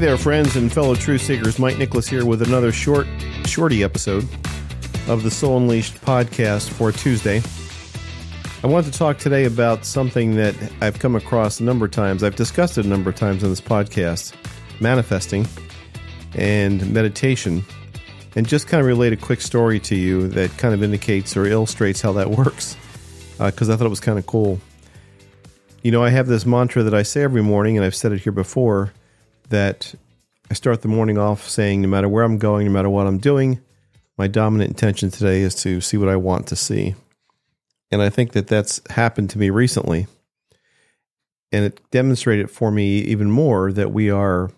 there, friends and fellow truth seekers. Mike Nicholas here with another short, shorty episode of the Soul Unleashed podcast for Tuesday. I want to talk today about something that I've come across a number of times. I've discussed it a number of times on this podcast manifesting and meditation, and just kind of relate a quick story to you that kind of indicates or illustrates how that works because uh, I thought it was kind of cool. You know, I have this mantra that I say every morning, and I've said it here before that I start the morning off saying, no matter where I'm going, no matter what I'm doing, my dominant intention today is to see what I want to see. And I think that that's happened to me recently. And it demonstrated for me even more that we are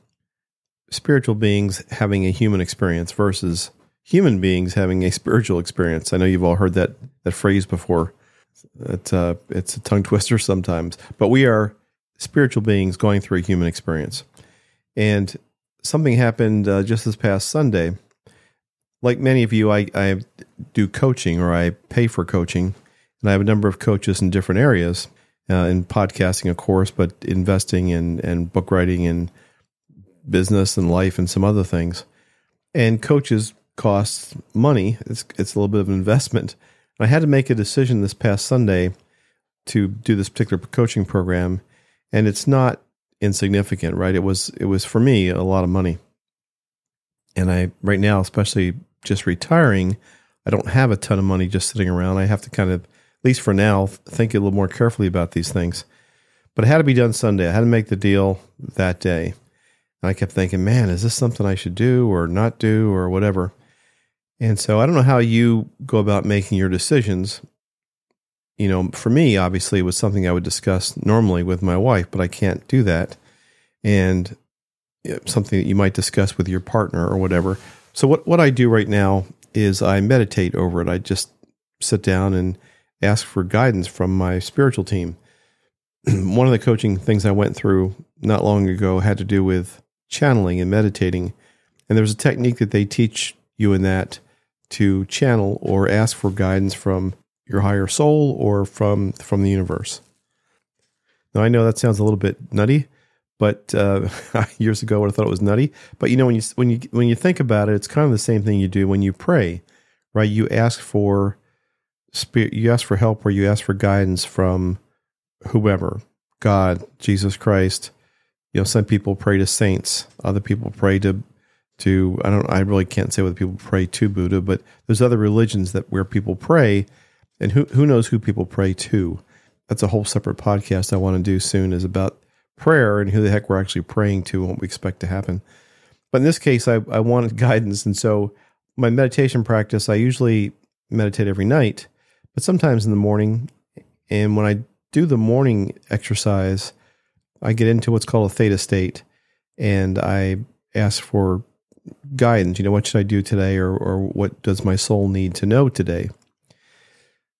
spiritual beings having a human experience versus human beings having a spiritual experience. I know you've all heard that, that phrase before. It's, uh, it's a tongue twister sometimes, but we are spiritual beings going through a human experience. And something happened uh, just this past Sunday. Like many of you, I, I do coaching or I pay for coaching, and I have a number of coaches in different areas, uh, in podcasting, of course, but investing and, and book writing and business and life and some other things. And coaches cost money. It's it's a little bit of an investment. I had to make a decision this past Sunday to do this particular coaching program, and it's not insignificant, right? It was it was for me a lot of money. And I right now, especially just retiring, I don't have a ton of money just sitting around. I have to kind of, at least for now, think a little more carefully about these things. But it had to be done Sunday. I had to make the deal that day. And I kept thinking, man, is this something I should do or not do or whatever? And so I don't know how you go about making your decisions, you know, for me, obviously, it was something I would discuss normally with my wife, but I can't do that. And something that you might discuss with your partner or whatever. So, what, what I do right now is I meditate over it. I just sit down and ask for guidance from my spiritual team. One of the coaching things I went through not long ago had to do with channeling and meditating. And there's a technique that they teach you in that to channel or ask for guidance from your higher soul or from from the universe. Now I know that sounds a little bit nutty, but uh, years ago I would have thought it was nutty. But you know when you when you when you think about it, it's kind of the same thing you do when you pray, right? You ask for spirit, you ask for help, or you ask for guidance from whoever, God, Jesus Christ. You know, some people pray to saints, other people pray to to I don't I really can't say whether people pray to Buddha, but there's other religions that where people pray and who who knows who people pray to. That's a whole separate podcast I want to do soon is about prayer and who the heck we're actually praying to and what we expect to happen. But in this case, I, I wanted guidance. And so my meditation practice, I usually meditate every night, but sometimes in the morning. And when I do the morning exercise, I get into what's called a theta state and I ask for guidance. You know, what should I do today or, or what does my soul need to know today?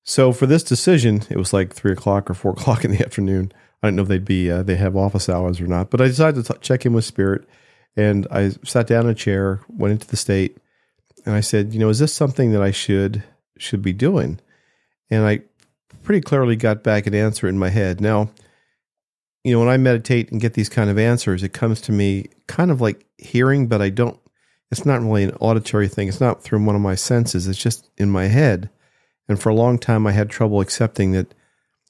So for this decision, it was like three o'clock or four o'clock in the afternoon. I don't know if they'd be uh, they have office hours or not, but I decided to t- check in with Spirit, and I sat down in a chair, went into the state, and I said, you know, is this something that I should should be doing? And I pretty clearly got back an answer in my head. Now, you know, when I meditate and get these kind of answers, it comes to me kind of like hearing, but I don't. It's not really an auditory thing. It's not through one of my senses. It's just in my head. And for a long time, I had trouble accepting that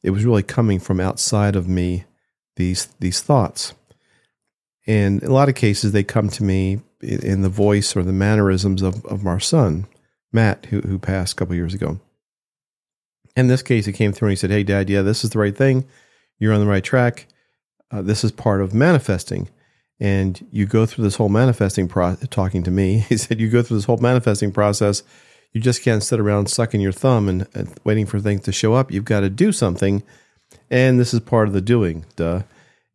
it was really coming from outside of me, these, these thoughts. And in a lot of cases, they come to me in the voice or the mannerisms of, of our son, Matt, who, who passed a couple years ago. In this case, he came through and he said, Hey, Dad, yeah, this is the right thing. You're on the right track. Uh, this is part of manifesting. And you go through this whole manifesting process, talking to me. He said, You go through this whole manifesting process you just can't sit around sucking your thumb and, and waiting for things to show up. You've got to do something. And this is part of the doing, duh.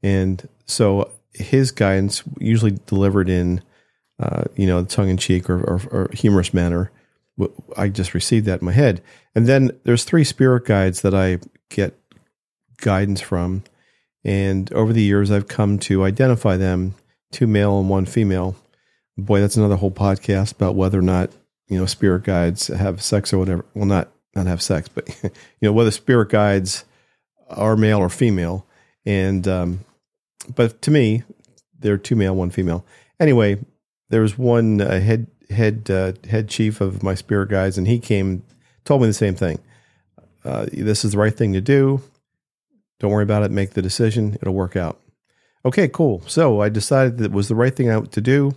And so his guidance, usually delivered in, uh, you know, tongue in cheek or, or, or, humorous manner, I just received that in my head. And then there's three spirit guides that I get guidance from. And over the years, I've come to identify them two male and one female. Boy, that's another whole podcast about whether or not you know spirit guides have sex or whatever. Well, not not have sex, but you know whether spirit guides are male or female. And um, but to me, they're two male, one female. Anyway, there was one uh, head head uh, head chief of my spirit guides, and he came told me the same thing. Uh, this is the right thing to do. Don't worry about it. Make the decision. It'll work out. Okay, cool. So I decided that it was the right thing to do.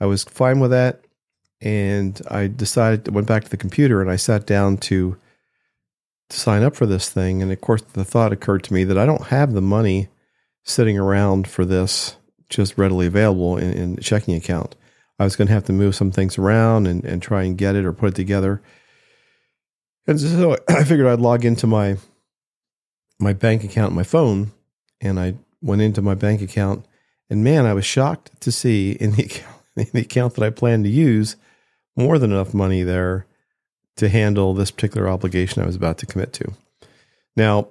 I was fine with that, and I decided went back to the computer and I sat down to to sign up for this thing. And of course, the thought occurred to me that I don't have the money sitting around for this just readily available in, in checking account. I was going to have to move some things around and, and try and get it or put it together. And so I figured I'd log into my my bank account my phone, and I went into my bank account, and man, I was shocked to see in the account, in the account that I planned to use more than enough money there to handle this particular obligation I was about to commit to. Now,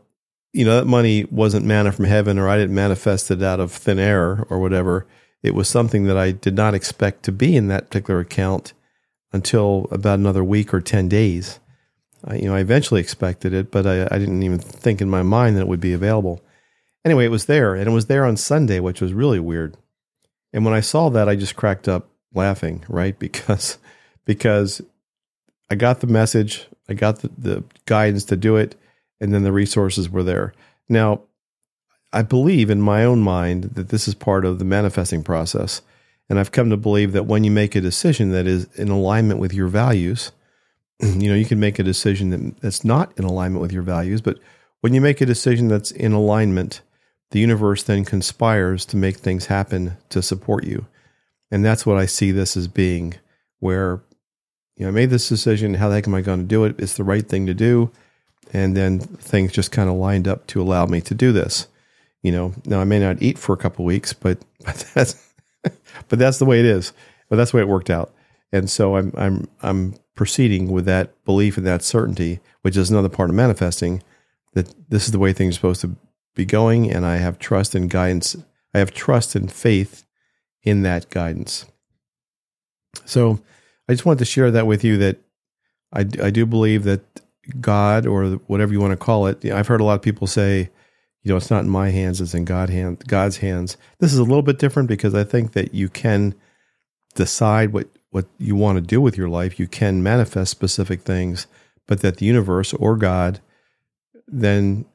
you know, that money wasn't manna from heaven or I didn't manifest it out of thin air or whatever. It was something that I did not expect to be in that particular account until about another week or 10 days. I, you know, I eventually expected it, but I, I didn't even think in my mind that it would be available. Anyway, it was there and it was there on Sunday, which was really weird. And when I saw that, I just cracked up laughing, right? Because, because I got the message, I got the, the guidance to do it, and then the resources were there. Now, I believe in my own mind that this is part of the manifesting process. And I've come to believe that when you make a decision that is in alignment with your values, you know, you can make a decision that, that's not in alignment with your values, but when you make a decision that's in alignment, the universe then conspires to make things happen to support you. And that's what I see this as being, where you know, I made this decision. How the heck am I going to do it? It's the right thing to do. And then things just kind of lined up to allow me to do this. You know, now I may not eat for a couple weeks, but, but that's but that's the way it is. But that's the way it worked out. And so I'm I'm I'm proceeding with that belief and that certainty, which is another part of manifesting, that this is the way things are supposed to be going, and I have trust and guidance. I have trust and faith in that guidance. So I just wanted to share that with you that I, I do believe that God or whatever you want to call it. I've heard a lot of people say, you know, it's not in my hands; it's in God hand, God's hands. This is a little bit different because I think that you can decide what what you want to do with your life. You can manifest specific things, but that the universe or God then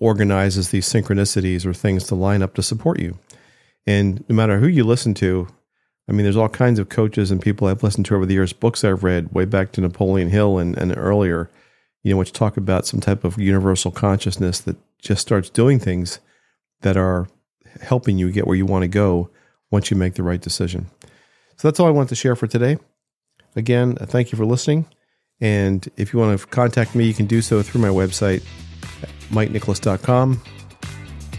organizes these synchronicities or things to line up to support you. And no matter who you listen to, I mean, there's all kinds of coaches and people I've listened to over the years, books I've read way back to Napoleon Hill and, and earlier, you know, which talk about some type of universal consciousness that just starts doing things that are helping you get where you want to go once you make the right decision. So that's all I want to share for today. Again, thank you for listening. And if you want to contact me, you can do so through my website, mikenicholas.com,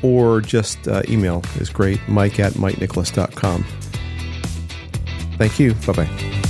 or just uh, email is great, mike at mikenicholas.com. Thank you. Bye bye.